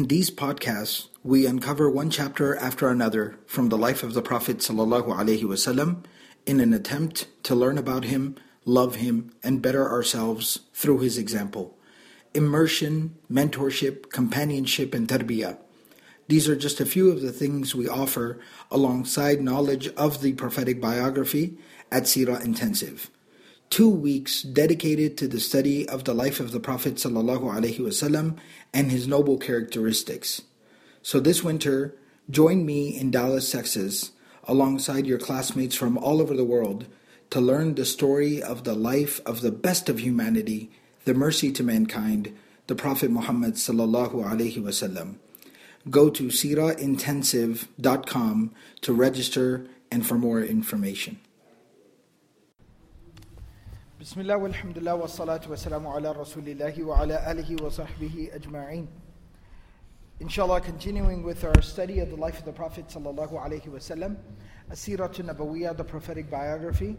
In these podcasts, we uncover one chapter after another from the life of the Prophet ﷺ in an attempt to learn about him, love him, and better ourselves through his example. Immersion, mentorship, companionship, and tarbiyah. These are just a few of the things we offer alongside knowledge of the prophetic biography at Sirah Intensive. Two weeks dedicated to the study of the life of the Prophet ﷺ and his noble characteristics. So this winter, join me in Dallas, Texas, alongside your classmates from all over the world to learn the story of the life of the best of humanity, the mercy to mankind, the Prophet Muhammad wasallam. Go to sirahintensive.com to register and for more information. Bismillah, walhamdulillah, wa salatu wa salamu ala rasulillahi wa ala alihi wa ajma'in. Inshallah, continuing with our study of the life of the Prophet sallallahu alaihi wasallam, Asiratun Nabawiyah, the prophetic biography.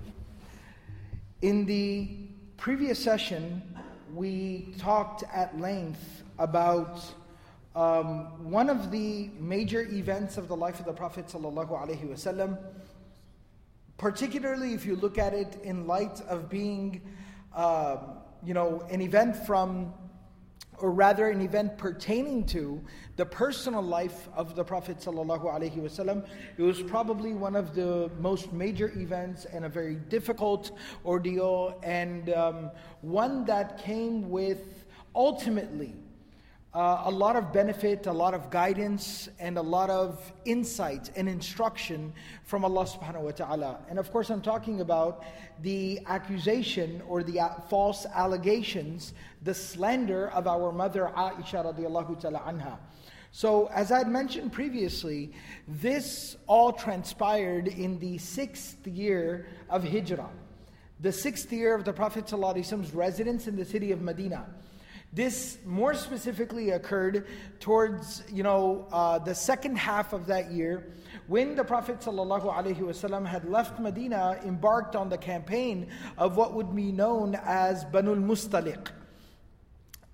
In the previous session, we talked at length about um, one of the major events of the life of the Prophet sallallahu alaihi wasallam, particularly if you look at it in light of being, uh, you know, an event from or rather an event pertaining to the personal life of the Prophet ﷺ. It was probably one of the most major events and a very difficult ordeal, and um, one that came with ultimately uh, a lot of benefit, a lot of guidance, and a lot of insight and instruction from Allah subhanahu wa ta'ala. And of course, I'm talking about the accusation or the false allegations, the slander of our mother Aisha radiallahu ta'ala anha. So, as I had mentioned previously, this all transpired in the sixth year of Hijrah, the sixth year of the Prophet's residence in the city of Medina. This more specifically occurred towards, you know, uh, the second half of that year when the Prophet ﷺ had left Medina, embarked on the campaign of what would be known as Banul Mustaliq.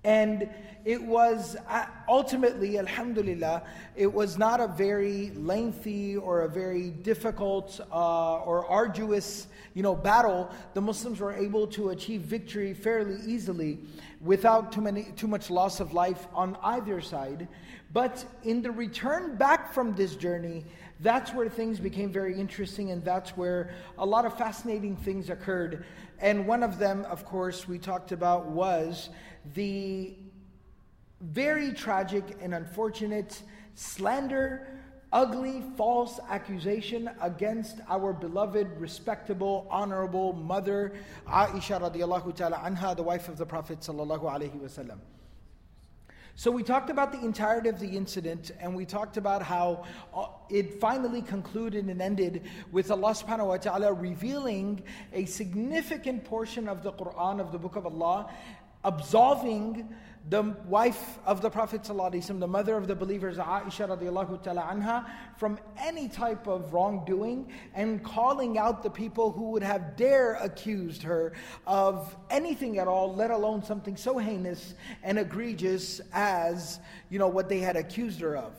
And it was uh, ultimately, alhamdulillah, it was not a very lengthy or a very difficult uh, or arduous you know, battle. The Muslims were able to achieve victory fairly easily without too, many, too much loss of life on either side. But in the return back from this journey, that's where things became very interesting, and that's where a lot of fascinating things occurred. And one of them, of course, we talked about was the very tragic and unfortunate slander ugly, false accusation against our beloved, respectable, honorable mother, Aisha radiallahu ta'ala anha, the wife of the Prophet sallallahu alaihi wasallam. So we talked about the entirety of the incident and we talked about how uh, it finally concluded and ended with Allah subhanahu wa ta'ala revealing a significant portion of the Quran, of the Book of Allah, absolving the wife of the Prophet ﷺ, the mother of the believers, Aisha radiallahu ta'ala anha, from any type of wrongdoing and calling out the people who would have dare accused her of anything at all, let alone something so heinous and egregious as, you know, what they had accused her of.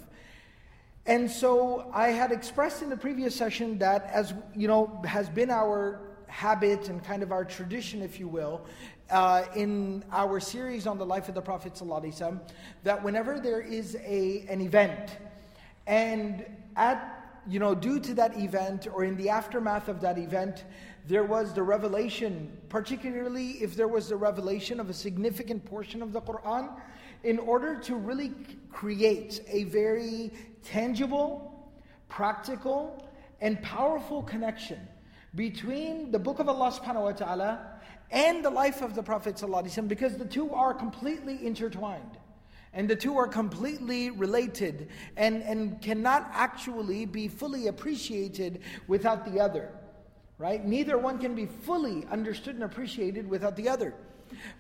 And so I had expressed in the previous session that as, you know, has been our habit and kind of our tradition, if you will, uh, in our series on the life of the Prophet ﷺ, that whenever there is a, an event, and at you know, due to that event or in the aftermath of that event, there was the revelation, particularly if there was the revelation of a significant portion of the Quran, in order to really create a very tangible, practical, and powerful connection between the book of Allah subhanahu wa ta'ala and the life of the Prophet ﷺ because the two are completely intertwined. And the two are completely related and, and cannot actually be fully appreciated without the other. Right? Neither one can be fully understood and appreciated without the other.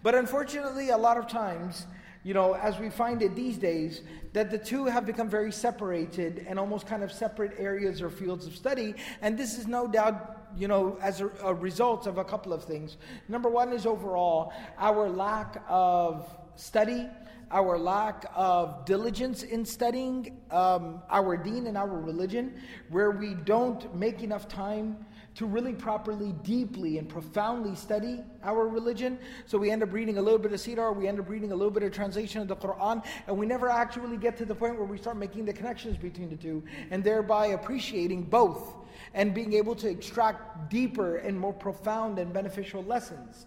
But unfortunately, a lot of times, you know, as we find it these days, that the two have become very separated and almost kind of separate areas or fields of study. And this is no doubt you know, as a, a, result of a couple of things. Number one is overall our lack of study, our lack of diligence in studying um, our deen and our religion, where we don't make enough time to really properly, deeply, and profoundly study our religion. So we end up reading a little bit of Sirah, we end up reading a little bit of translation of the Quran, and we never actually get to the point where we start making the connections between the two, and thereby appreciating both and being able to extract deeper and more profound and beneficial lessons.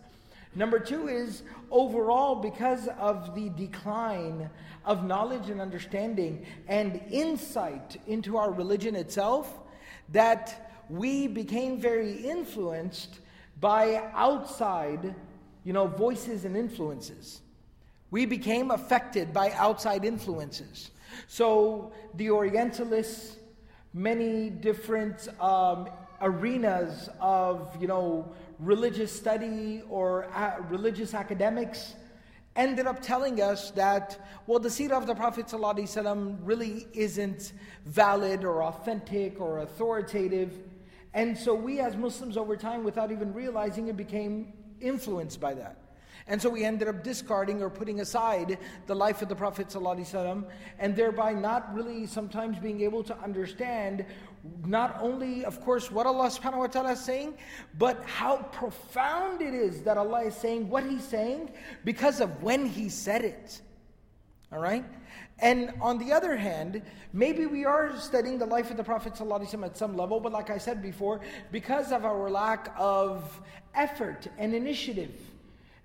Number two is overall, because of the decline of knowledge and understanding and insight into our religion itself, that we became very influenced by outside, you know, voices and influences. We became affected by outside influences. So the Orientalists, many different um, arenas of, you know, religious study or religious academics ended up telling us that, well, the seerah of the Prophet ﷺ really isn't valid or authentic or authoritative. And so we as Muslims over time, without even realizing it, became influenced by that. And so we ended up discarding or putting aside the life of the Prophet ﷺ, and thereby not really sometimes being able to understand not only, of course, what Allah subhanahu wa ta'ala is saying, but how profound it is that Allah is saying what He's saying because of when He said it. All right? And on the other hand, maybe we are studying the life of the Prophet ﷺ at some level, but like I said before, because of our lack of effort and initiative,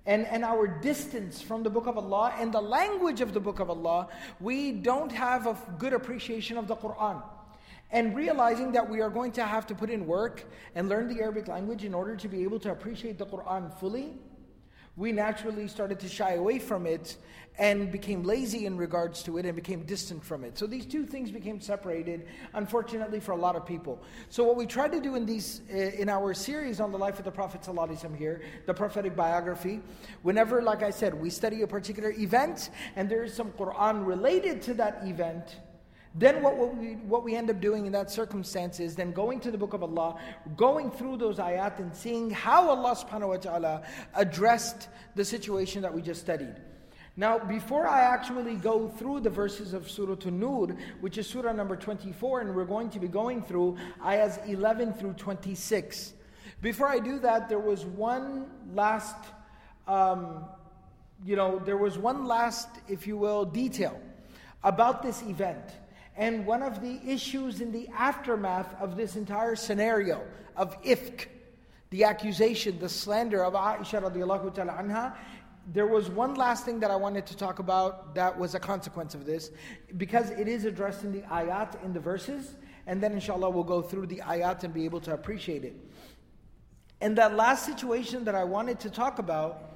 and, and our distance from the Book of Allah and the language of the Book of Allah, we don't have a good appreciation of the Quran. And realizing that we are going to have to put in work and learn the Arabic language in order to be able to appreciate the Quran fully, we naturally started to shy away from it and became lazy in regards to it and became distant from it. So these two things became separated, unfortunately, for a lot of people. So what we try to do in these eh, in our series on the life of the Prophet ﷺ here, the prophetic biography, whenever, like I said, we study a particular event and there is some Quran related to that event then what, what, we, what we end up doing in that circumstance is then going to the book of Allah, going through those ayat and seeing how Allah subhanahu wa ta'ala addressed the situation that we just studied. Now, before I actually go through the verses of Surah An-Nur, which is Surah number 24, and we're going to be going through ayahs 11 through 26. Before I do that, there was one last, um, you know, there was one last, if you will, detail about this event. And one of the issues in the aftermath of this entire scenario of ifk, the accusation, the slander of Aisha radiallahu ta'ala anha, there was one last thing that I wanted to talk about that was a consequence of this, because it is addressed in the ayat, in the verses, and then inshallah we'll go through the ayat and be able to appreciate it. And that last situation that I wanted to talk about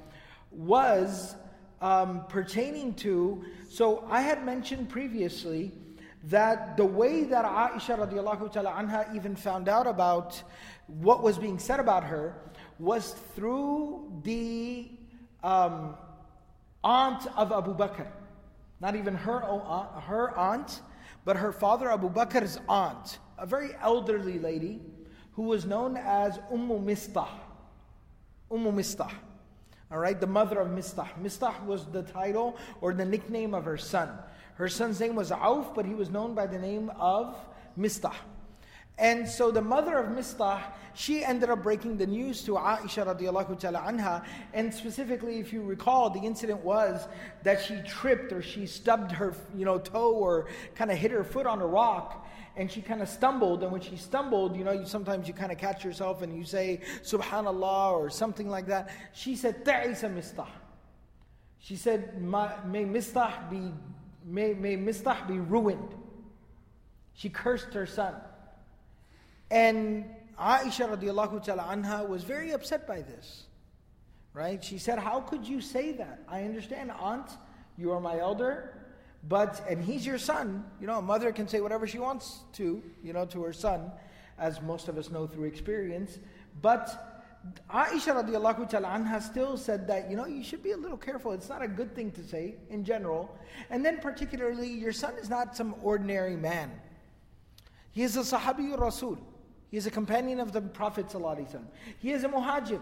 was um, pertaining to, so I had mentioned previously that the way that Aisha radiallahu ta'ala anha even found out about what was being said about her was through the um, aunt of Abu Bakr. Not even her, aunt, her aunt, but her father Abu Bakr's aunt, a very elderly lady who was known as Ummu Mistah. Ummu Mistah. All right, the mother of Mistah. Mistah was the title or the nickname of her son. Her son's name was Auf, but he was known by the name of Mistah. And so the mother of Mistah, she ended up breaking the news to Aisha radiallahu ta'ala anha. And specifically, if you recall, the incident was that she tripped or she stubbed her you know, toe or kind of hit her foot on a rock and she kind of stumbled. And when she stumbled, you know, you, sometimes you kind of catch yourself and you say, Subhanallah or something like that. She said, Ta'isa Mistah. She said, May Mistah be may, may Mistah be ruined. She cursed her son. And Aisha radiallahu ta'ala anha was very upset by this. Right? She said, How could you say that? I understand, aunt, you are my elder, but, and he's your son. You know, a mother can say whatever she wants to, you know, to her son, as most of us know through experience. But Aisha radiallahu ta'ala anha still said that, you know, you should be a little careful. It's not a good thing to say in general. And then particularly, your son is not some ordinary man. He is a Sahabi Rasul. He is a companion of the Prophet He is a muhajir.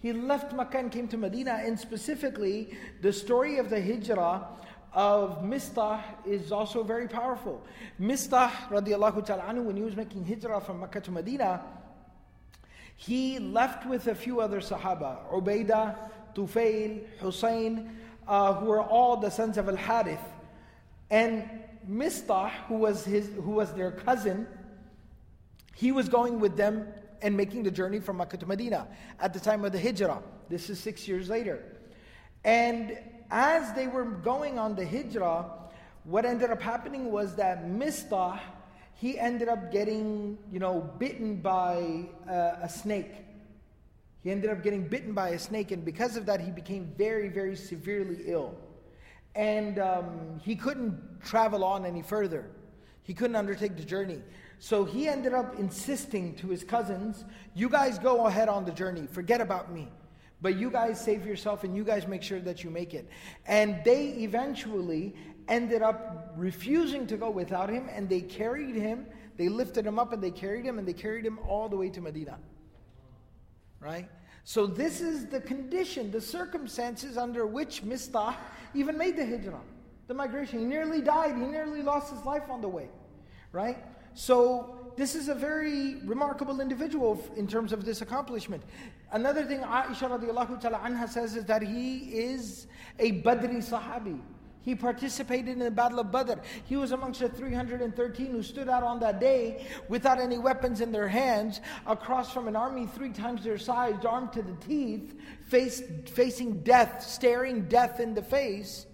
He left Makkah and came to Medina. And specifically, the story of the hijrah of Mistah is also very powerful. Mistah, radiallahu ta'ala when he was making hijrah from Makkah to Medina, he left with a few other Sahaba, Ubaidah, Tufail, Hussein, uh, who were all the sons of Al Harith. And Mistah, who was, his, who was their cousin, he was going with them and making the journey from Makkah to Medina at the time of the Hijrah. This is six years later. And as they were going on the Hijrah, what ended up happening was that Mistah, he ended up getting, you know, bitten by uh, a snake. He ended up getting bitten by a snake, and because of that, he became very, very severely ill. And um, he couldn't travel on any further. He couldn't undertake the journey. So he ended up insisting to his cousins, You guys go ahead on the journey, forget about me. But you guys save yourself and you guys make sure that you make it. And they eventually ended up refusing to go without him, and they carried him, they lifted him up and they carried him, and they carried him all the way to Medina. Right? So this is the condition, the circumstances under which Mistah even made the hijrah, the migration. He nearly died, he nearly lost his life on the way. Right? So this is a very remarkable individual in terms of this accomplishment. Another thing Aisha radiallahu ta'ala anha says is that he is a Badri Sahabi. He participated in the Battle of Badr. He was amongst the 313 who stood out on that day without any weapons in their hands, across from an army three times their size, armed to the teeth, face, facing death, staring death in the face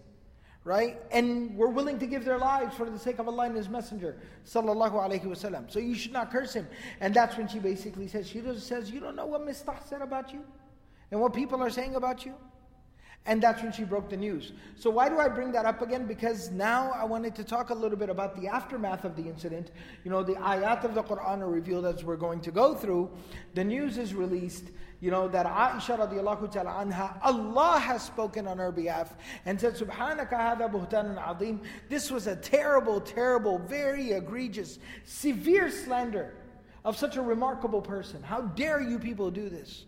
right? And were willing to give their lives for the sake of Allah and His Messenger, sallallahu alaihi wasallam. So you should not curse him. And that's when she basically says, she just says, you don't know what Mistah said about you, and what people are saying about you. And that's when she broke the news. So, why do I bring that up again? Because now I wanted to talk a little bit about the aftermath of the incident. You know, the ayat of the Quran are revealed as we're going to go through. The news is released you know, that Aisha radiallahu ta'ala anha, Allah has spoken on her behalf and said, Subhanaka hada buhtanun adim. This was a terrible, terrible, very egregious, severe slander of such a remarkable person. How dare you people do this?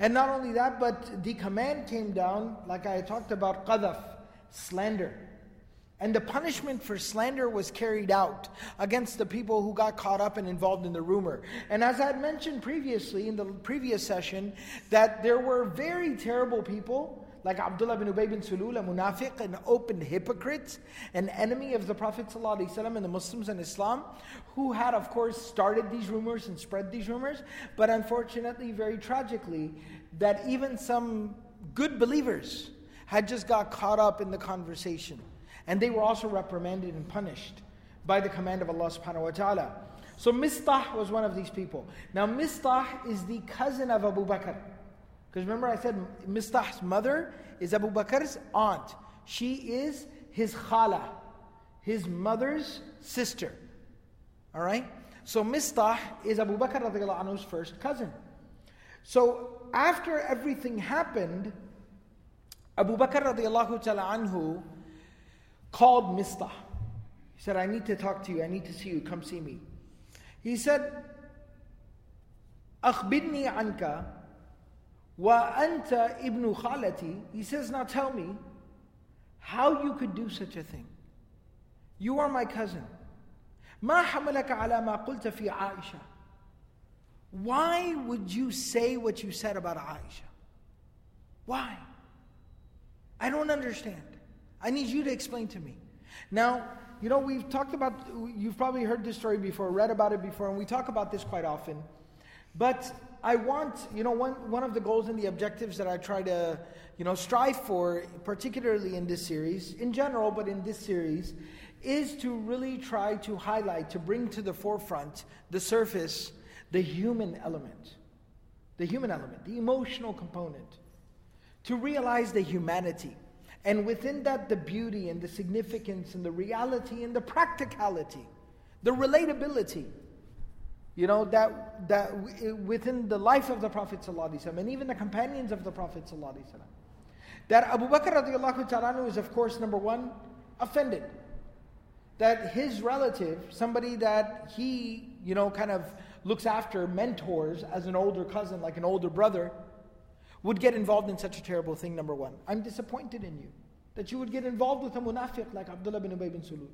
And not only that, but the command came down, like I talked about, qadaf, slander. And the punishment for slander was carried out against the people who got caught up and involved in the rumor. And as I had mentioned previously in the previous session, that there were very terrible people like Abdullah bin Ubay bin Sulul, a munafiq, an open hypocrite, an enemy of the Prophet ﷺ and the Muslims and Islam, who had, of course, started these rumors and spread these rumors. But unfortunately, very tragically, that even some good believers had just got caught up in the conversation. And they were also reprimanded and punished by the command of Allah subhanahu wa ta'ala. So Mistah was one of these people. Now Mistah is the cousin of Abu Bakr. Because remember I said Mistah's mother is Abu Bakr's aunt. She is his khala, his mother's sister. Alright? So Mistah is Abu Bakr anhu's first cousin. So after everything happened, Abu Bakr radiallahu ta'ala anhu called Mistah, He said, I need to talk to you. I need to see you. Come see me. He said, أخبرني عنك وأنت ابن خالتي. He says, now tell me how you could do such a thing. You are my cousin. ما حملك على ما قلت في عائشة Why would you say what you said about Aisha? Why? I don't understand. I need you to explain to me. Now, you know, we've talked about, you've probably heard this story before, read about it before, and we talk about this quite often. But I want, you know, one, one of the goals and the objectives that I try to, you know, strive for, particularly in this series, in general, but in this series, is to really try to highlight, to bring to the forefront, the surface, the human element. The human element, the emotional component. To realize the humanity and within that, the beauty and the significance and the reality and the practicality, the relatability. You know, that, that within the life of the Prophet and even the companions of the Prophet. That Abu Bakr radiallahu ta'ala is, of course, number one, offended. That his relative, somebody that he, you know, kind of looks after, mentors as an older cousin, like an older brother, would get involved in such a terrible thing, number one. I'm disappointed in you. that you would get involved with a munafiq like Abdullah bin Ubay bin Salul.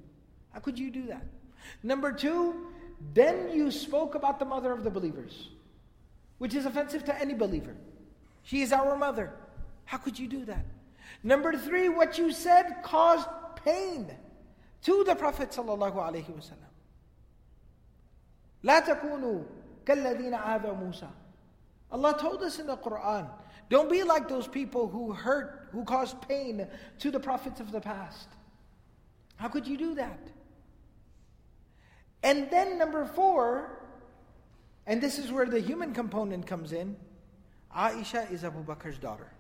How could you do that? Number two, then you spoke about the mother of the believers, which is offensive to any believer. She is our mother. How could you do that? Number three, what you said caused pain to the Prophet sallallahu alaihi wasallam. لا تكونوا كالذين آذوا موسى. Allah told us in the Quran, don't be like those people who hurt, who caused pain to the prophets of the past. How could you do that? And then number four, and this is where the human component comes in, Aisha is Abu Bakr's daughter.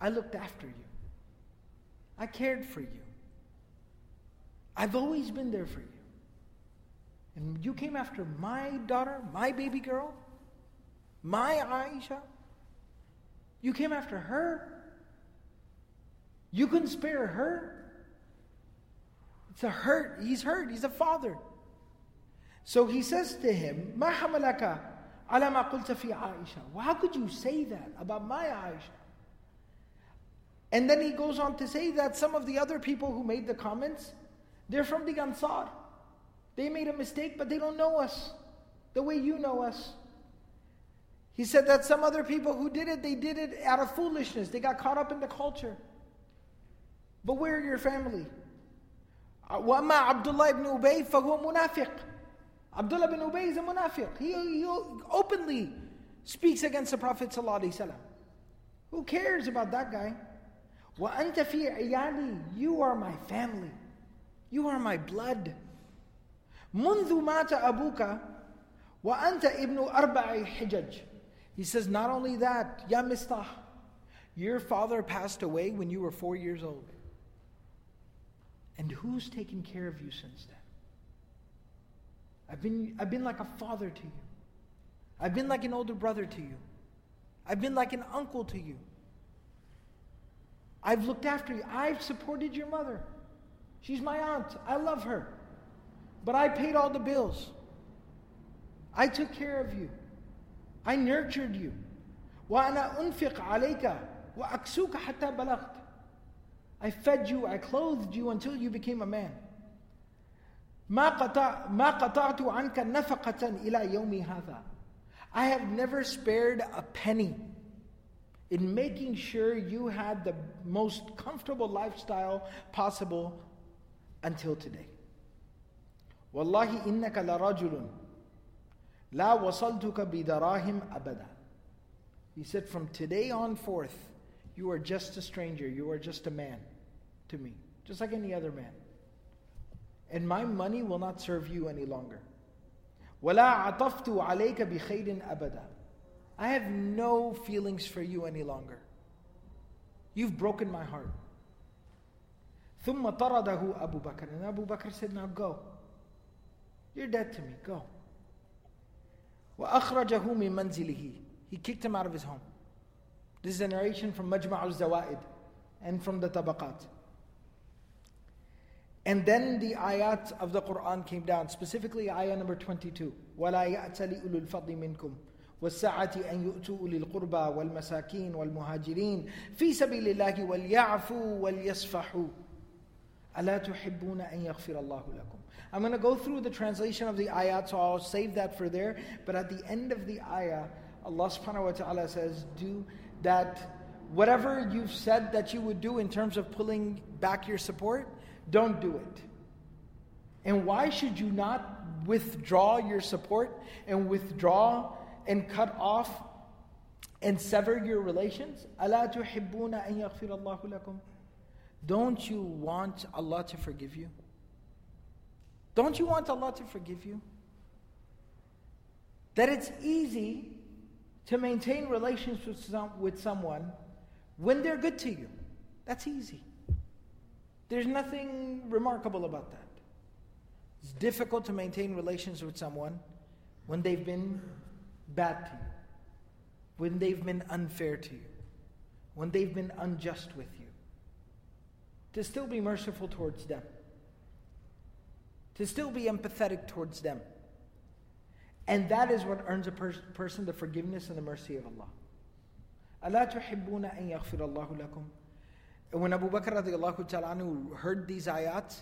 I looked after you. I cared for you. I've always been there for you. And you came after my daughter, my baby girl, my Aisha. You came after her. You couldn't spare her. It's a hurt. He's hurt. He's a father. So he says to him, ما حملك على ما قلت في عائشة. Well, how could you say that about my Aisha? And then he goes on to say that some of the other people who made the comments, they're from the Ansar. They made a mistake, but they don't know us the way you know us. He said that some other people who did it, they did it out of foolishness. They got caught up in the culture. But where are your family? وأما عبد الله بن أبي فهو منافق. Abdullah bin Ubay is a munafiq. He, he openly speaks against the Prophet ﷺ. Who cares about that guy? وأنت في عيالي. You are my family. You are my blood. منذ مات أبوك وأنت ابن أربع حجج. he says, not only that, Ya Mistah, your father passed away when you were four years old. And who's taken care of you since then? I've been, I've been like a father to you. I've been like an older brother to you. I've been like an uncle to you. I've looked after you. I've supported your mother. She's my aunt. I love her. But I paid all the bills. I took care of you. I nurtured you. وأنا أنفق عليك وأكسوك حتى بلغت. I fed you, I clothed you until you became a man. ما قطع ما قطعت عنك نفقة إلى يومي هذا. I have never spared a penny in making sure you had the most comfortable lifestyle possible until today. والله إنك لرجل لا وصلتك بدراهم أبدا. He said, from today on forth, you are just a stranger. You are just a man to me, just like any other man. And my money will not serve you any longer. وَلَا عَطَفْتُ عَلَيْكَ بِخَيْرٍ أَبَدًا I have no feelings for you any longer. You've broken my heart. ثُمَّ طَرَدَهُ أَبُو بَكْرٍ And Abu Bakr said, now go. You're dead to me, go. وَأَخْرَجَهُ مِن مَنْزِلِهِ He kicked him out of his home. This is a narration from Majma' al-Zawaid and from the Tabaqat. And then the ayat of the Quran came down, specifically ayah number 22. وَلَا يَأْتَ لِأُولُو الْفَضْلِ مِنْكُمْ والسعة أن يؤتوا أولي القربى والمساكين والمهاجرين في سبيل الله وليعفوا وليصفحوا ألا تحبون أن يغفر الله لكم I'm going to go through the translation of the ayat, so I'll save that for there. But at the end of the ayah, Allah subhanahu wa ta'ala says, Do that, whatever you've said that you would do in terms of pulling back your support, don't do it. And why should you not withdraw your support and withdraw and cut off and sever your relations? أَلَا تُحِبُّونَ أَن يَغْفِرَ اللَّهُ لَكُمْ don't you want Allah to forgive you? Don't you want Allah to forgive you? That it's easy to maintain relations with, some, with someone when they're good to you. That's easy. There's nothing remarkable about that. It's difficult to maintain relations with someone when they've been bad to you, when they've been unfair to you, when they've been unjust with you To still be merciful towards them, to still be empathetic towards them. And that is what earns a pers- person the forgiveness and the mercy of Allah. أَلَا تُحِبُّونَ أَن يَغْفِرَ اللَّهُ لَكُمْ And when Abu Bakr radiallahu ta'ala anhu heard these ayat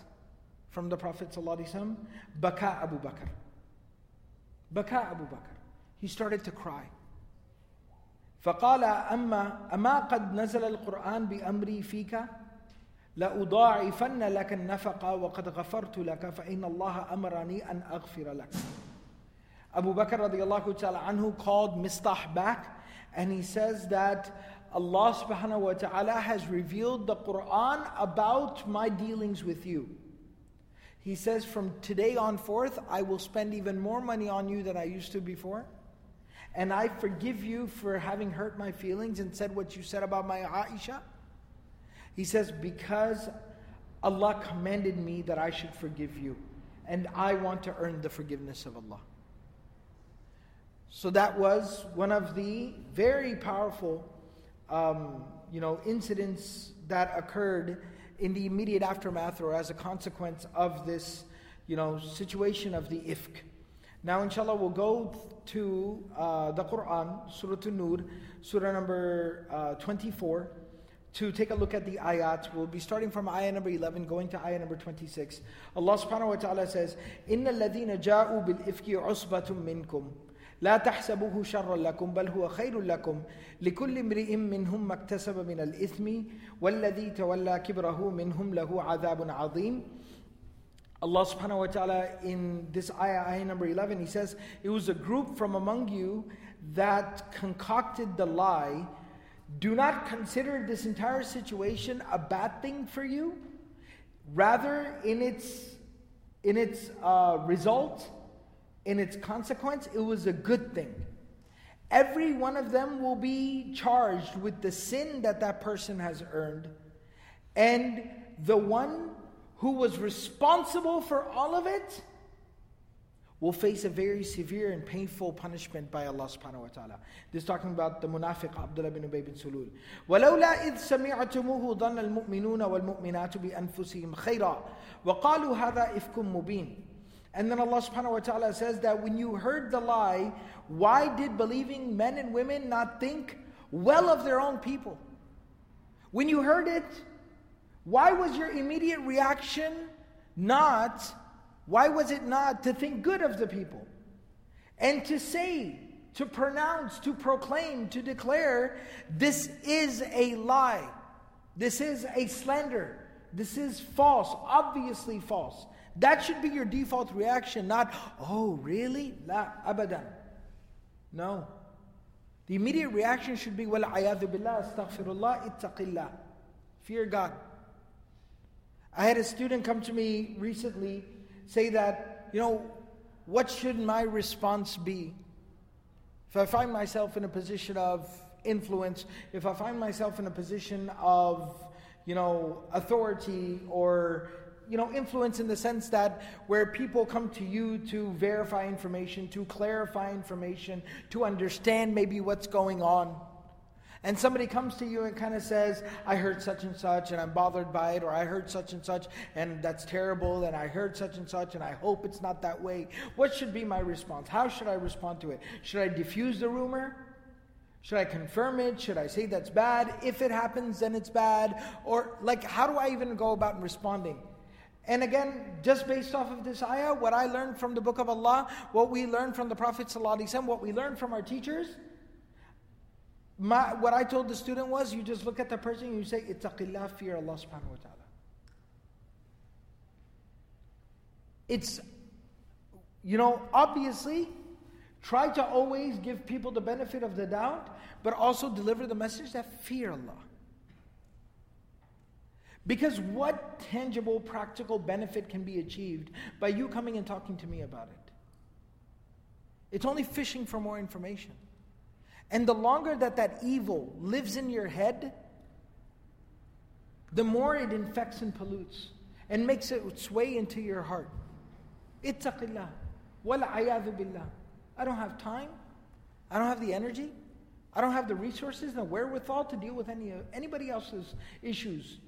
from the Prophet sallallahu baka Abu Bakr. Baka Abu Bakr. He started to cry. فقال أما أما قد نزل القرآن بأمري فيك لأضاعفن لك النفقة وقد غفرت لك فإن الله أمرني أن أغفر لك Abu Bakr radiallahu ta'ala anhu called Mistah back and he says that Allah subhanahu wa ta'ala has revealed the Quran about my dealings with you. He says, From today on forth, I will spend even more money on you than I used to before. And I forgive you for having hurt my feelings and said what you said about my Aisha. He says, Because Allah commanded me that I should forgive you. And I want to earn the forgiveness of Allah. So that was one of the very powerful, um, you know, incidents that occurred in the immediate aftermath or as a consequence of this, you know, situation of the ifk. Now, inshallah, we'll go to uh, the Quran, Surah An-Nur, Surah number uh, 24, to take a look at the ayat. We'll be starting from ayah number 11, going to ayah number 26. Allah subhanahu wa ta'ala says, إِنَّ الَّذِينَ جَاءُوا بِالْإِفْكِ عُصْبَةٌ مِّنْكُمْ لا تحسبوه شرا لكم بل هو خير لكم لكل امرئ منهم ما اكتسب من الإثم والذي تولى كبره منهم له عذاب عظيم Allah subhanahu wa ta'ala in this ayah, ayah number 11, He says, It was a group from among you that concocted the lie. do not consider this entire situation a bad thing for you. Rather, in its, in its uh, result, in its consequence, it was a good thing. Every one of them will be charged with the sin that that person has earned. And the one who was responsible for all of it will face a very severe and painful punishment by Allah subhanahu wa ta'ala. This is talking about the munafiq Abdullah bin Ubay bin Sulul. وَلَوْلَا إِذْ سَمِعْتُمُوهُ ظَنَّ الْمُؤْمِنُونَ وَالْمُؤْمِنَاتُ بِأَنفُسِهِمْ خَيْرًا وَقَالُوا هَذَا إِفْكٌ مُبِينٌ and then Allah subhanahu wa ta'ala says that when you heard the lie, why did believing men and women not think well of their own people? When you heard it, why was your immediate reaction not, why was it not to think good of the people? And to say, to pronounce, to proclaim, to declare, this is a lie. This is a slander. This is false, obviously false. That should be your default reaction, not, oh, really? La abadan. No. The immediate reaction should be, well, ayadhu billah, astaghfirullah, ittaqillah. Fear God. I had a student come to me recently say that, you know, what should my response be? If I find myself in a position of influence, if I find myself in a position of, you know, authority or you know, influence in the sense that where people come to you to verify information, to clarify information, to understand maybe what's going on. And somebody comes to you and kind of says, I heard such and such and I'm bothered by it, or I heard such and such and that's terrible, and I heard such and such and I hope it's not that way. What should be my response? How should I respond to it? Should I diffuse the rumor? Should I confirm it? Should I say that's bad? If it happens, then it's bad? Or, like, how do I even go about responding? And again, just based off of this ayah, what I learned from the book of Allah, what we learned from the Prophet ﷺ, what we learned from our teachers, my, what I told the student was, you just look at the person and you say, Ittaqillah, fear Allah subhanahu wa ta'ala. It's, you know, obviously, try to always give people the benefit of the doubt, but also deliver the message that fear Allah. Because what tangible, practical benefit can be achieved by you coming and talking to me about it? It's only fishing for more information. And the longer that that evil lives in your head, the more it infects and pollutes and makes its way into your heart. Ittaqillah. Wal'ayadu billah. I don't have time. I don't have the energy. I don't have the resources and the wherewithal to deal with any anybody else's issues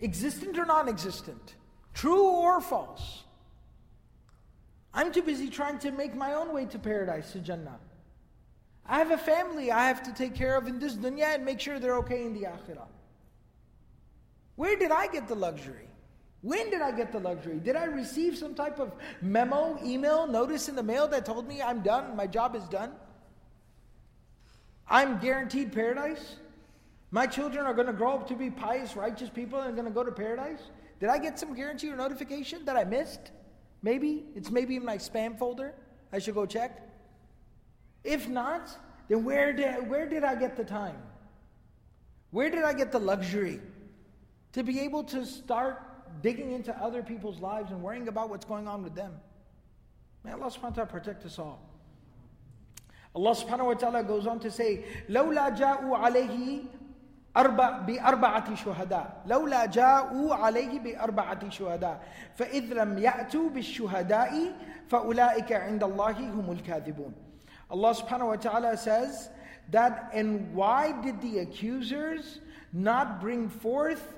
existent or non existent, true or false. I'm too busy trying to make my own way to paradise, to Jannah. I have a family I have to take care of in this dunya and make sure they're okay in the akhirah. Where did I get the luxury? When did I get the luxury? Did I receive some type of memo, email, notice in the mail that told me I'm done, my job is done? I'm guaranteed paradise? My children are going to grow up to be pious, righteous people and going to go to paradise? Did I get some guarantee or notification that I missed? Maybe. It's maybe in my spam folder. I should go check. If not, then where did, where did I get the time? Where did I get the luxury to be able to start digging into other people's lives and worrying about what's going on with them? May Allah subhanahu wa ta'ala protect us all. Allah subhanahu wa ta'ala goes on to say, لولا جاءوا عليه أربع بأربعة شهداء لولا جاءوا عليه بأربعة شهداء فإذ لم يأتوا بالشهداء فأولئك عند الله هم الكاذبون Allah subhanahu wa ta'ala says that and why did the accusers not bring forth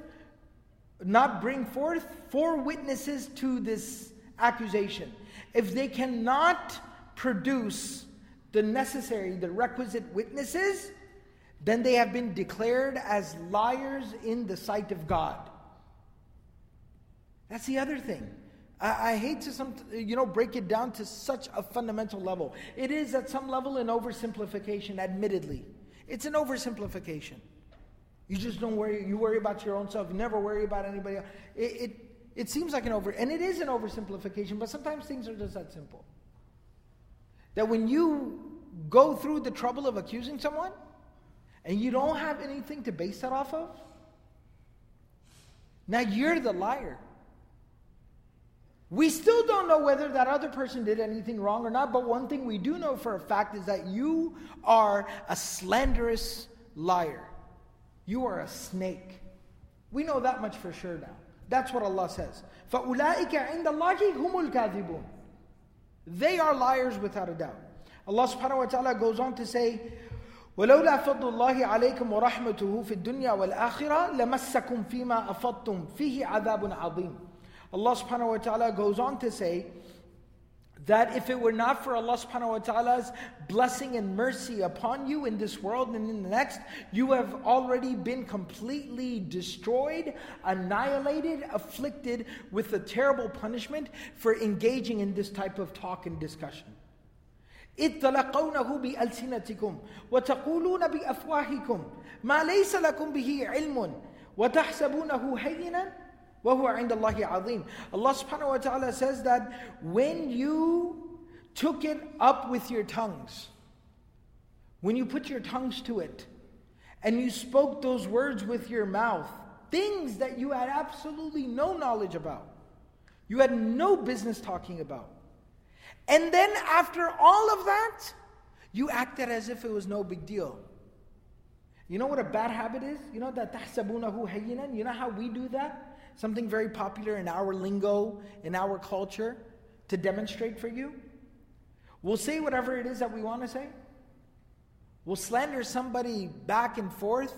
not bring forth four witnesses to this accusation if they cannot produce the necessary the requisite witnesses then they have been declared as liars in the sight of God. That's the other thing. I, I, hate to some, you know, break it down to such a fundamental level. It is at some level an oversimplification, admittedly. It's an oversimplification. You just don't worry, you worry about your own self, you never worry about anybody else. It, it, it seems like an over, and it is an oversimplification, but sometimes things are just that simple. That when you go through the trouble of accusing someone, and you don't have anything to base that off of, now you're the liar. We still don't know whether that other person did anything wrong or not, but one thing we do know for a fact is that you are a slanderous liar. You are a snake. We know that much for sure now. That's what Allah says. فَأُولَٰئِكَ عِنْدَ اللَّهِ هُمُ الْكَاذِبُونَ They are liars without a doubt. Allah subhanahu wa ta'ala goes on to say, ولولا فضل الله عليكم ورحمته في الدنيا والآخرة لمسكم فيما أفضتم فيه عذاب عظيم Allah subhanahu wa ta'ala goes on to say that if it were not for Allah subhanahu wa ta'ala's blessing and mercy upon you in this world and in the next, you have already been completely destroyed, annihilated, afflicted with a terrible punishment for engaging in this type of talk and discussion. إذ تلقونه بألسنتكم وتقولون بأفواهكم ما ليس لكم به علم وتحسبونه هينا وهو عند الله عظيم Allah subhanahu wa ta'ala says that when you took it up with your tongues when you put your tongues to it and you spoke those words with your mouth things that you had absolutely no knowledge about you had no business talking about and then after all of that, you acted as if it was no big deal. You know what a bad habit is? You know that tahsabunahu hayyinan? You know how we do that? Something very popular in our lingo, in our culture, to demonstrate for you. We'll say whatever it is that we want to say. We'll slander somebody back and forth.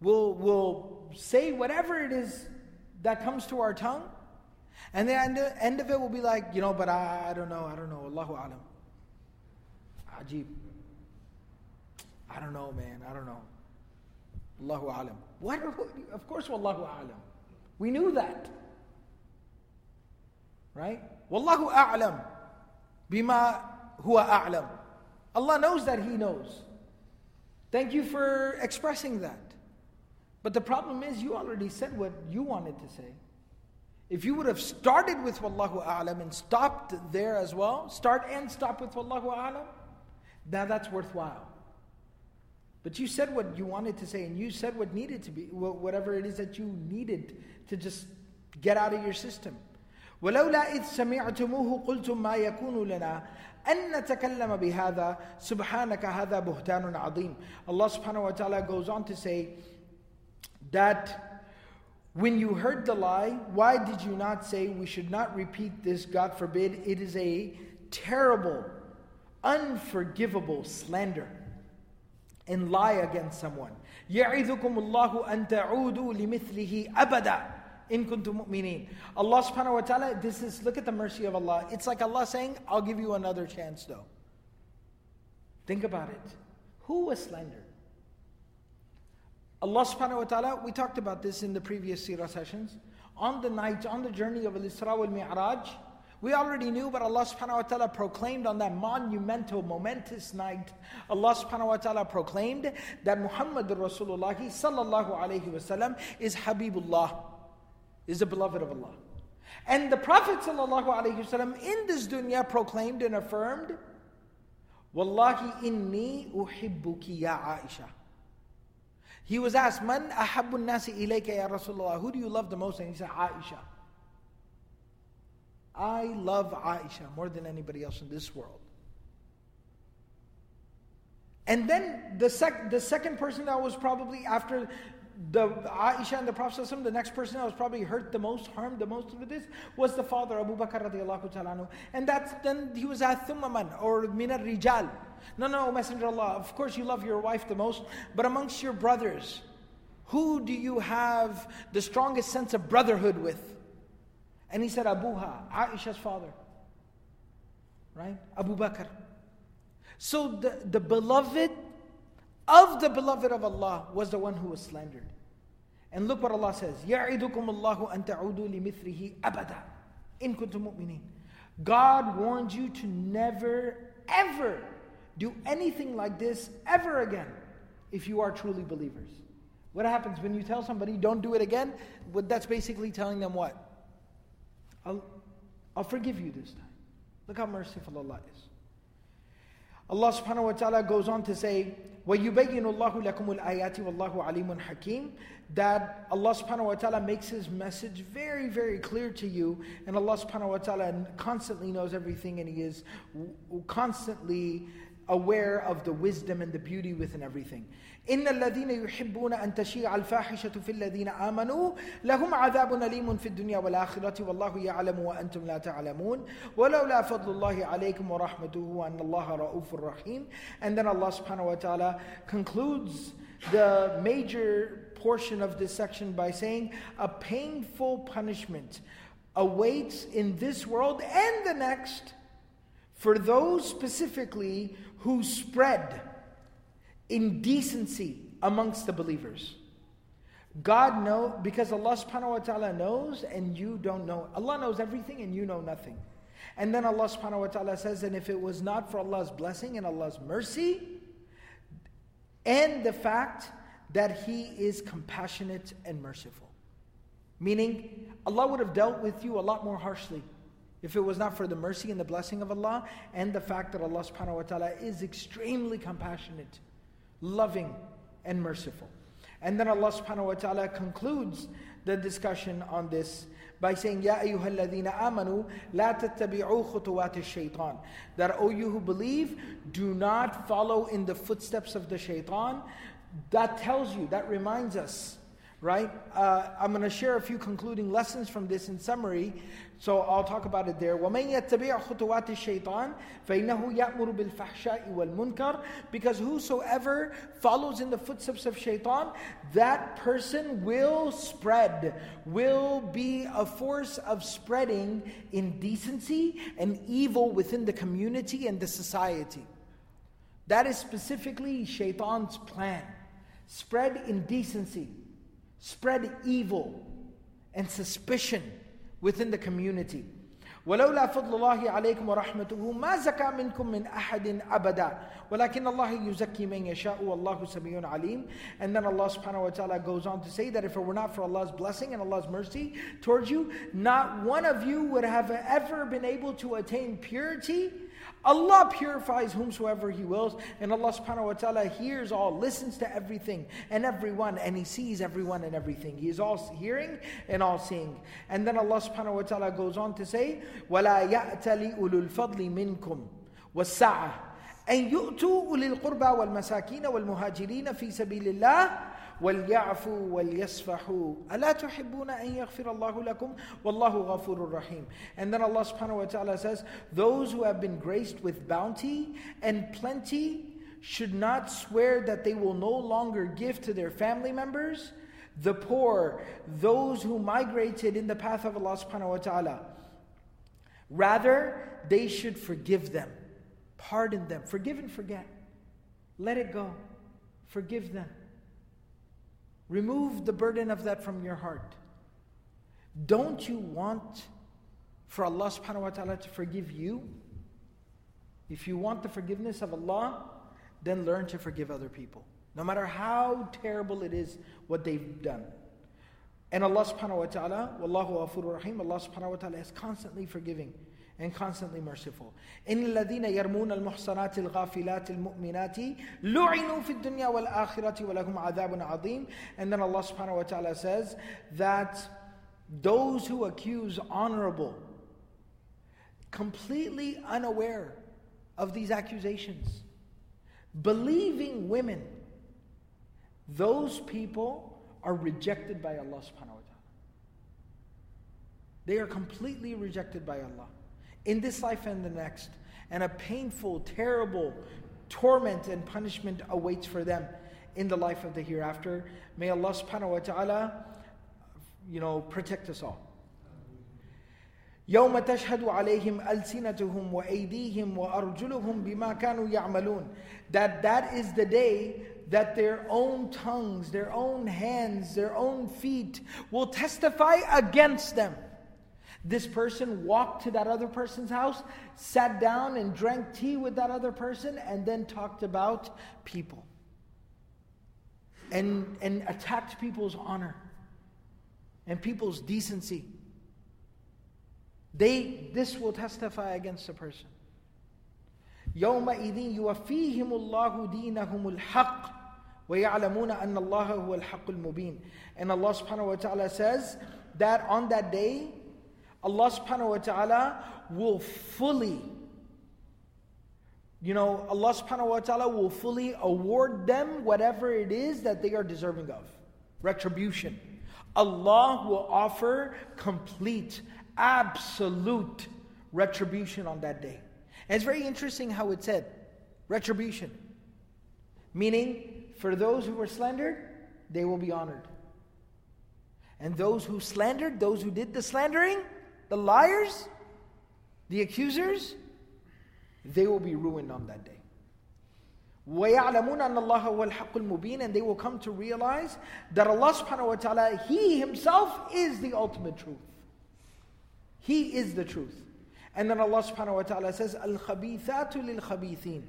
We'll, we'll say whatever it is that comes to our tongue. And the end, end of it will be like, you know, but I, I don't know, I don't know. Allahu alam. Ajib. I don't know, man. I don't know. Allahu alam. What? Of course, Wallahu alam. We knew that. Right? Wallahu a'lam bima huwa a'lam. Allah knows that He knows. Thank you for expressing that. But the problem is, you already said what you wanted to say. If you would have started with Wallahu A'lam and stopped there as well, start and stop with Wallahu A'lam, now that's worthwhile. But you said what you wanted to say, and you said what needed to be, whatever it is that you needed to just get out of your system. ولولا إذ سمعتموه قلتم ما يكون لنا أن نتكلم بهذا سبحانك هذا بهتان عظيم Allah subhanahu wa ta'ala goes on to say that when you heard the lie, why did you not say, We should not repeat this? God forbid. It is a terrible, unforgivable slander and lie against someone. يَعِذُكُمُ اللَّهُ أَن تَعُودُوا لِمِثْلِهِ أَبَدًا in kuntum mu'minin. Allah subhanahu wa ta'ala, this is, look at the mercy of Allah. It's like Allah saying, I'll give you another chance though. Think about it. Who was slandered? Allah subhanahu wa ta'ala, we talked about this in the previous seerah sessions. On the night, on the journey of Al-Isra wal-Mi'raj, we already knew, but Allah subhanahu wa ta'ala proclaimed on that monumental, momentous night, Allah subhanahu wa ta'ala proclaimed that Muhammad Rasulullah sallallahu alayhi wasallam is Habibullah, is the beloved of Allah. And the Prophet sallallahu alayhi wasallam in this dunya proclaimed and affirmed, Wallahi inni uhibbuki ya Aisha. He was asked, Man ahabbu nasi ilayka ya Rasulullah? Who do you love the most? And he said, Aisha. I love Aisha more than anybody else in this world. And then the, sec- the second person that was probably after the Aisha and the Prophet the next person that was probably hurt the most, harmed the most with this, was the father Abu Bakr radiallahu ta'ala And that's then he was at Thummaman or Minar Rijal. No, no, Messenger of Allah, of course you love your wife the most, but amongst your brothers, who do you have the strongest sense of brotherhood with? And he said, Abuha, Aisha's father. Right? Abu Bakr. So the, the beloved of the beloved of Allah was the one who was slandered. And look what Allah says. يَعِدُكُمُ اللَّهُ أَن تَعُودُوا لِمِثْلِهِ أَبَدًا إِن كُنتُم مُؤْمِنِينَ God warned you to never, ever do anything like this ever again if you are truly believers. What happens when you tell somebody, don't do it again? Well, that's basically telling them what? I'll, I'll forgive you this time. Look how merciful Allah is. Allah subhanahu wa ta'ala goes on to say, وَيُبَيِّنُ اللَّهُ لَكُمُ الْآيَاتِ وَاللَّهُ عَلِيمٌ حَكِيمٌ That Allah subhanahu wa ta'ala makes His message very, very clear to you. And Allah subhanahu wa ta'ala constantly knows everything and He is constantly aware of the wisdom and the beauty within everything. إن الذين يحبون أن تشيع الفاحشة في الذين آمنوا لهم عذاب أليم في الدنيا والآخرة والله يعلم وأنتم لا تعلمون ولولا فضل الله عليكم ورحمته وأن الله رؤوف رحيم And then Allah subhanahu wa ta'ala concludes the major portion of this section by saying a painful punishment awaits in this world and the next for those specifically who spread indecency amongst the believers. God know because Allah subhanahu wa ta'ala knows and you don't know. Allah knows everything and you know nothing. And then Allah subhanahu wa ta'ala says, and if it was not for Allah's blessing and Allah's mercy, and the fact that He is compassionate and merciful. Meaning, Allah would have dealt with you a lot more harshly if it was not for the mercy and the blessing of Allah and the fact that Allah subhanahu wa ta'ala is extremely compassionate loving, and merciful. And then Allah subhanahu wa ta'ala concludes the discussion on this by saying, Ya ayyuhalladhina amanu, la tattabi'u khutuwat shaitan. That, O you who believe, do not follow in the footsteps of the shaitan. That tells you, that reminds us right? Uh, I'm going to share a few concluding lessons from this in summary. So I'll talk about it there. وَمَنْ يَتَّبِعْ خُطُوَاتِ الشَّيْطَانِ فَإِنَّهُ يَأْمُرُ بِالْفَحْشَاءِ وَالْمُنْكَرِ Because whosoever follows in the footsteps of shaitan, that person will spread, will be a force of spreading indecency and evil within the community and the society. That is specifically shaitan's plan. Spread indecency spread evil and suspicion within the community. ولولا فضل الله عليكم ورحمته ما زكى منكم من أحد أبدا ولكن الله يزكي من يشاء والله سميع عليم and then Allah subhanahu wa ta'ala goes on to say that if it were not for Allah's blessing and Allah's mercy towards you not one of you would have ever been able to attain purity Allah purifies whomsoever He wills, and Allah subhanahu wa ta'ala hears all, listens to everything and everyone, and He sees everyone and everything. He is all hearing and all seeing. And then Allah subhanahu wa ta'ala goes on to say, وَلَا يَأْتَلِ أُولُو الْفَضْلِ مِنْكُمْ وَالسَّعَةِ أن يؤتوا أولي القربى والمساكين والمهاجرين في سبيل الله وليعفوا وليصفحوا ألا تحبون أن يغفر الله لكم والله غفور رحيم And then Allah subhanahu wa ta'ala says those who have been graced with bounty and plenty should not swear that they will no longer give to their family members the poor those who migrated in the path of Allah subhanahu wa ta'ala rather they should forgive them pardon them forgive and forget let it go forgive them Remove the burden of that from your heart. Don't you want for Allah subhanahu wa ta'ala to forgive you? If you want the forgiveness of Allah, then learn to forgive other people. No matter how terrible it is what they've done. And Allah subhanahu wa ta'ala, Wallahu rahim, Allah subhanahu wa ta'ala is constantly forgiving and constantly merciful. إن الذين يرمون المحصنات الغافلات المؤمنات لعنوا في الدنيا والآخرة ولهم عذاب عظيم. And then Allah subhanahu wa ta'ala says that those who accuse honorable, completely unaware of these accusations, believing women, those people are rejected by Allah subhanahu wa ta'ala. They are completely rejected by Allah in this life and the next. And a painful, terrible torment and punishment awaits for them in the life of the hereafter. May Allah subhanahu wa ta'ala, you know, protect us all. يوم تشهد عليهم ألسنتهم وأيديهم وأرجلهم بما كانوا يعملون that that is the day that their own tongues their own hands their own feet will testify against them this person walked to that other person's house, sat down and drank tea with that other person, and then talked about people. And, and attacked people's honor and people's decency. They, this will testify against the person. يومئذ يوفيهم الله دينهم الحق ويعلمون أن الله هو الحق المبين. And Allah subhanahu wa ta'ala says that on that day, Allah subhanahu wa ta'ala will fully, you know, Allah subhanahu wa ta'ala will fully award them whatever it is that they are deserving of. Retribution. Allah will offer complete, absolute retribution on that day. And it's very interesting how it said retribution. Meaning, for those who were slandered, they will be honored. And those who slandered, those who did the slandering, the liars, the accusers, they will be ruined on that day. وَيَعْلَمُونَ أَنَّ اللَّهَ هُوَ الْحَقُّ الْمُبِينَ And they will come to realize that Allah subhanahu wa ta'ala, He Himself is the ultimate truth. He is the truth. And then Allah subhanahu wa ta'ala says, الْخَبِيثَاتُ لِلْخَبِيثِينَ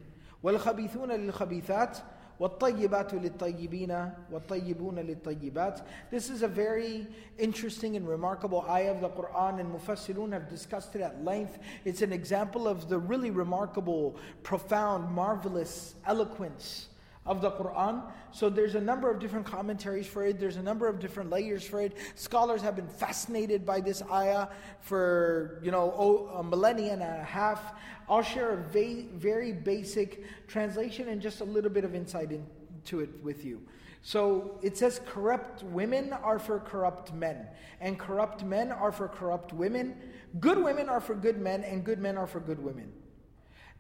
وَالْخَبِيثُونَ لِلْخَبِيثَاتِ وَالطَّيِّبَاتُ لِلطَّيِّبِينَ وَالطَّيِّبُونَ لِلطَّيِّبَاتِ This is a very interesting and remarkable ayah of the Quran and Mufassirun have discussed it at length. It's an example of the really remarkable, profound, marvelous eloquence of the Quran. So there's a number of different commentaries for it. There's a number of different layers for it. Scholars have been fascinated by this ayah for you know oh, a millennia and a half. I'll share a va- very basic translation and just a little bit of insight into it with you. So it says, corrupt women are for corrupt men, and corrupt men are for corrupt women. Good women are for good men, and good men are for good women.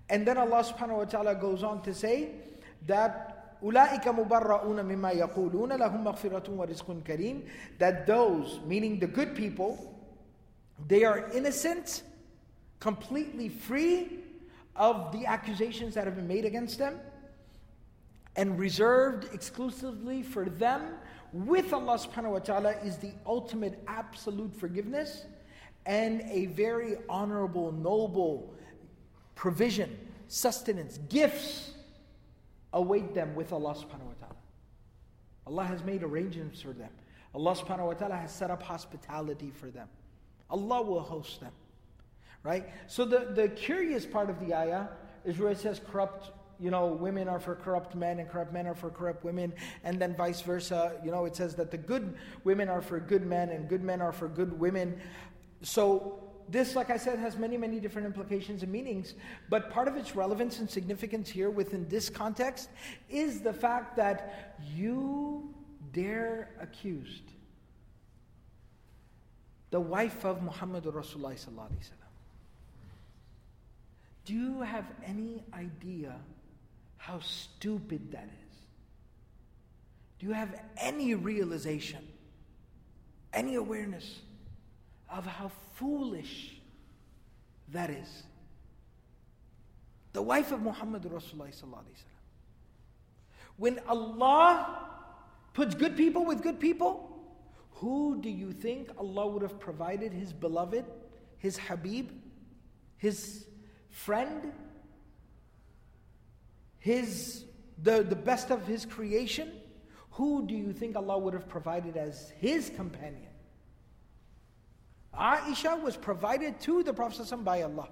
And then Allah subhanahu wa ta'ala goes on to say that أولئك مبرؤون مما يقولون لهم مغفرة ورزق كريم that those meaning the good people they are innocent completely free of the accusations that have been made against them and reserved exclusively for them with Allah subhanahu wa ta'ala is the ultimate absolute forgiveness and a very honorable, noble provision, sustenance, gifts await them with Allah subhanahu wa ta'ala. Allah has made arrangements for them. Allah subhanahu wa ta'ala has set up hospitality for them. Allah will host them. Right? So the, the curious part of the ayah is where it says corrupt, you know, women are for corrupt men and corrupt men are for corrupt women, and then vice versa. You know, it says that the good women are for good men and good men are for good women. So this, like I said, has many, many different implications and meanings. But part of its relevance and significance here within this context is the fact that you dare accused the wife of Muhammad Rasulullah Do you have any idea how stupid that is? Do you have any realization, any awareness of how foolish that is? The wife of Muhammad Rasulullah. When Allah puts good people with good people, who do you think Allah would have provided His beloved, His Habib, His friend, His the, the best of His creation? Who do you think Allah would have provided as His companion? Aisha was provided to the Prophet by Allah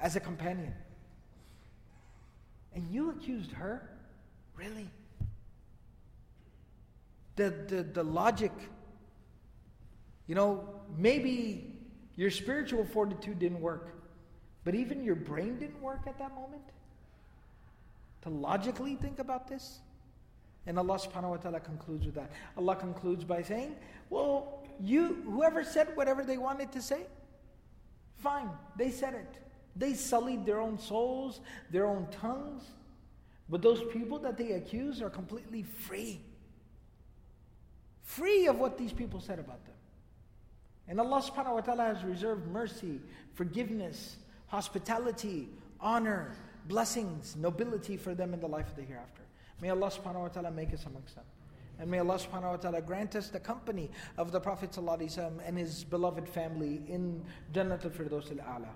as a companion. And you accused her? Really? The, the, the logic, you know, maybe your spiritual fortitude didn't work, but even your brain didn't work at that moment? To logically think about this? And Allah subhanahu wa ta'ala concludes with that. Allah concludes by saying, Well, you whoever said whatever they wanted to say, fine, they said it. They sullied their own souls, their own tongues. But those people that they accuse are completely free. Free of what these people said about them. And Allah subhanahu wa ta'ala has reserved mercy, forgiveness, hospitality, honor, blessings, nobility for them in the life of the hereafter. May Allah subhanahu wa ta'ala make us amongst them. And may Allah subhanahu wa ta'ala grant us the company of the Prophet and his beloved family in Jannat al-Firdaus al-A'la.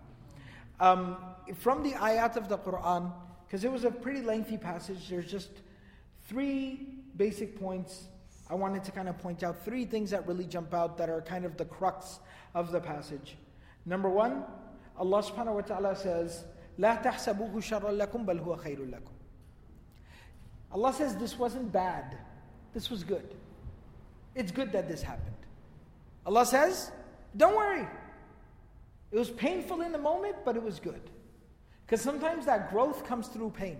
Um, from the ayat of the Quran, because it was a pretty lengthy passage, there's just three basic points. I wanted to kind of point out three things that really jump out that are kind of the crux of the passage. Number one, Allah subhanahu wa ta'ala says, لا تحسبوه شرا لكم بل هو خير لكم. Allah says this wasn't bad. This was good. It's good that this happened. Allah says, don't worry. It was painful in the moment, but it was good. Because sometimes that growth comes through pain.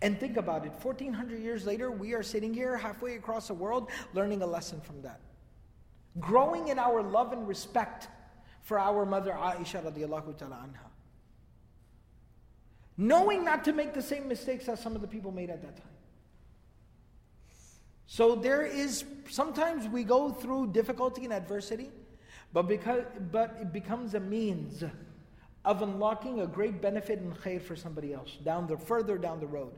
And think about it 1400 years later, we are sitting here halfway across the world learning a lesson from that. Growing in our love and respect for our mother Aisha radiallahu ta'ala anha. Knowing not to make the same mistakes as some of the people made at that time. So there is, sometimes we go through difficulty and adversity but, because, but it becomes a means of unlocking a great benefit and khair for somebody else down the further down the road.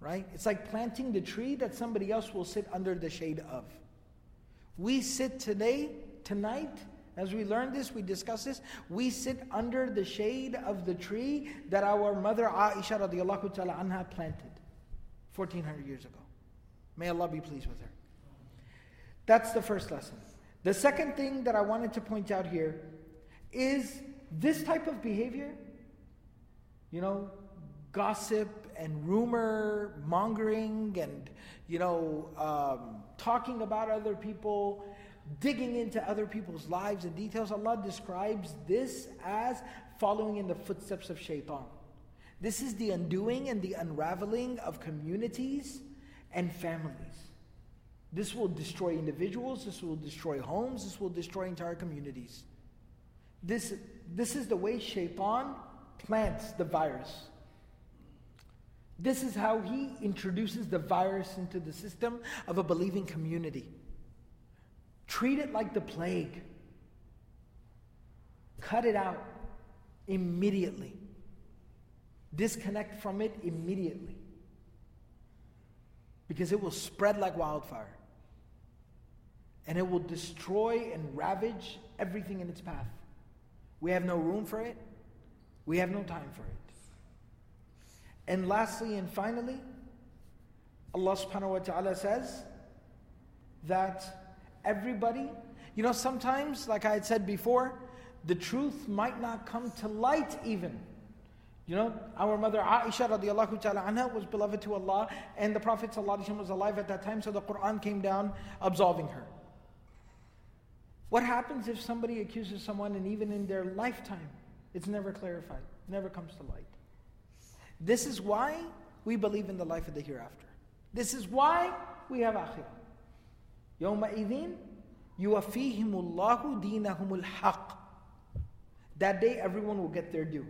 Right? It's like planting the tree that somebody else will sit under the shade of. We sit today, tonight, as we learn this, we discuss this, we sit under the shade of the tree that our mother Aisha radiallahu ta'ala anha planted 1400 years ago. May Allah be pleased with her. That's the first lesson. The second thing that I wanted to point out here is this type of behavior, you know, gossip and rumor mongering and, you know, um, talking about other people, digging into other people's lives and details. Allah describes this as following in the footsteps of shaitan. This is the undoing and the unraveling of communities and families. This will destroy individuals, this will destroy homes, this will destroy entire communities. This, this is the way shaitan plants the virus. This is how he introduces the virus into the system of a believing community. Treat it like the plague. Cut it out immediately. Disconnect from it immediately. Because it will spread like wildfire and it will destroy and ravage everything in its path. We have no room for it, we have no time for it. And lastly and finally, Allah subhanahu wa ta'ala says that everybody, you know, sometimes, like I had said before, the truth might not come to light even. You know, our mother Aisha radiallahu ta'ala anha was beloved to Allah, and the Prophet was alive at that time, so the Quran came down absolving her. What happens if somebody accuses someone and even in their lifetime, it's never clarified, never comes to light? This is why we believe in the life of the hereafter. This is why we have akhirah. يومئذ يوفيهم الله دينهم الحق. That day everyone will get their due.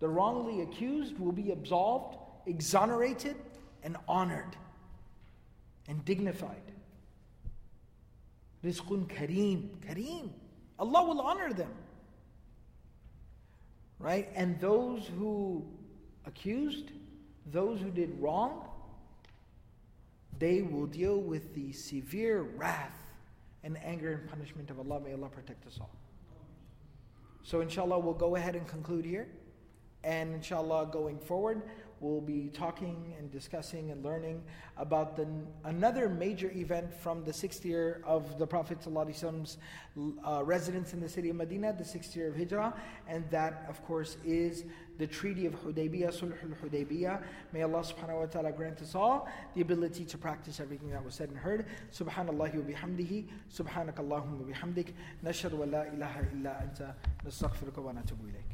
The wrongly accused will be absolved, exonerated, and honored and dignified. Rizqun kareem, kareem. Allah will honor them. Right? And those who accused, those who did wrong, they will deal with the severe wrath and anger and punishment of Allah. May Allah protect us all. So, inshallah, we'll go ahead and conclude here. And inshallah, going forward, we'll be talking and discussing and learning about the, another major event from the sixth year of the Prophet's uh, residence in the city of Medina, the sixth year of Hijrah, and that, of course, is the Treaty of Hudaybiyah, Sulh al-Hudaybiyah. May Allah subhanahu wa ta'ala grant us all the ability to practice everything that was said and heard. Subhanallah wa bihamdihi, subhanakallahumma bihamdik, nashhadu wa la ilaha illa anta, nastaghfiruka wa natubu ilayk.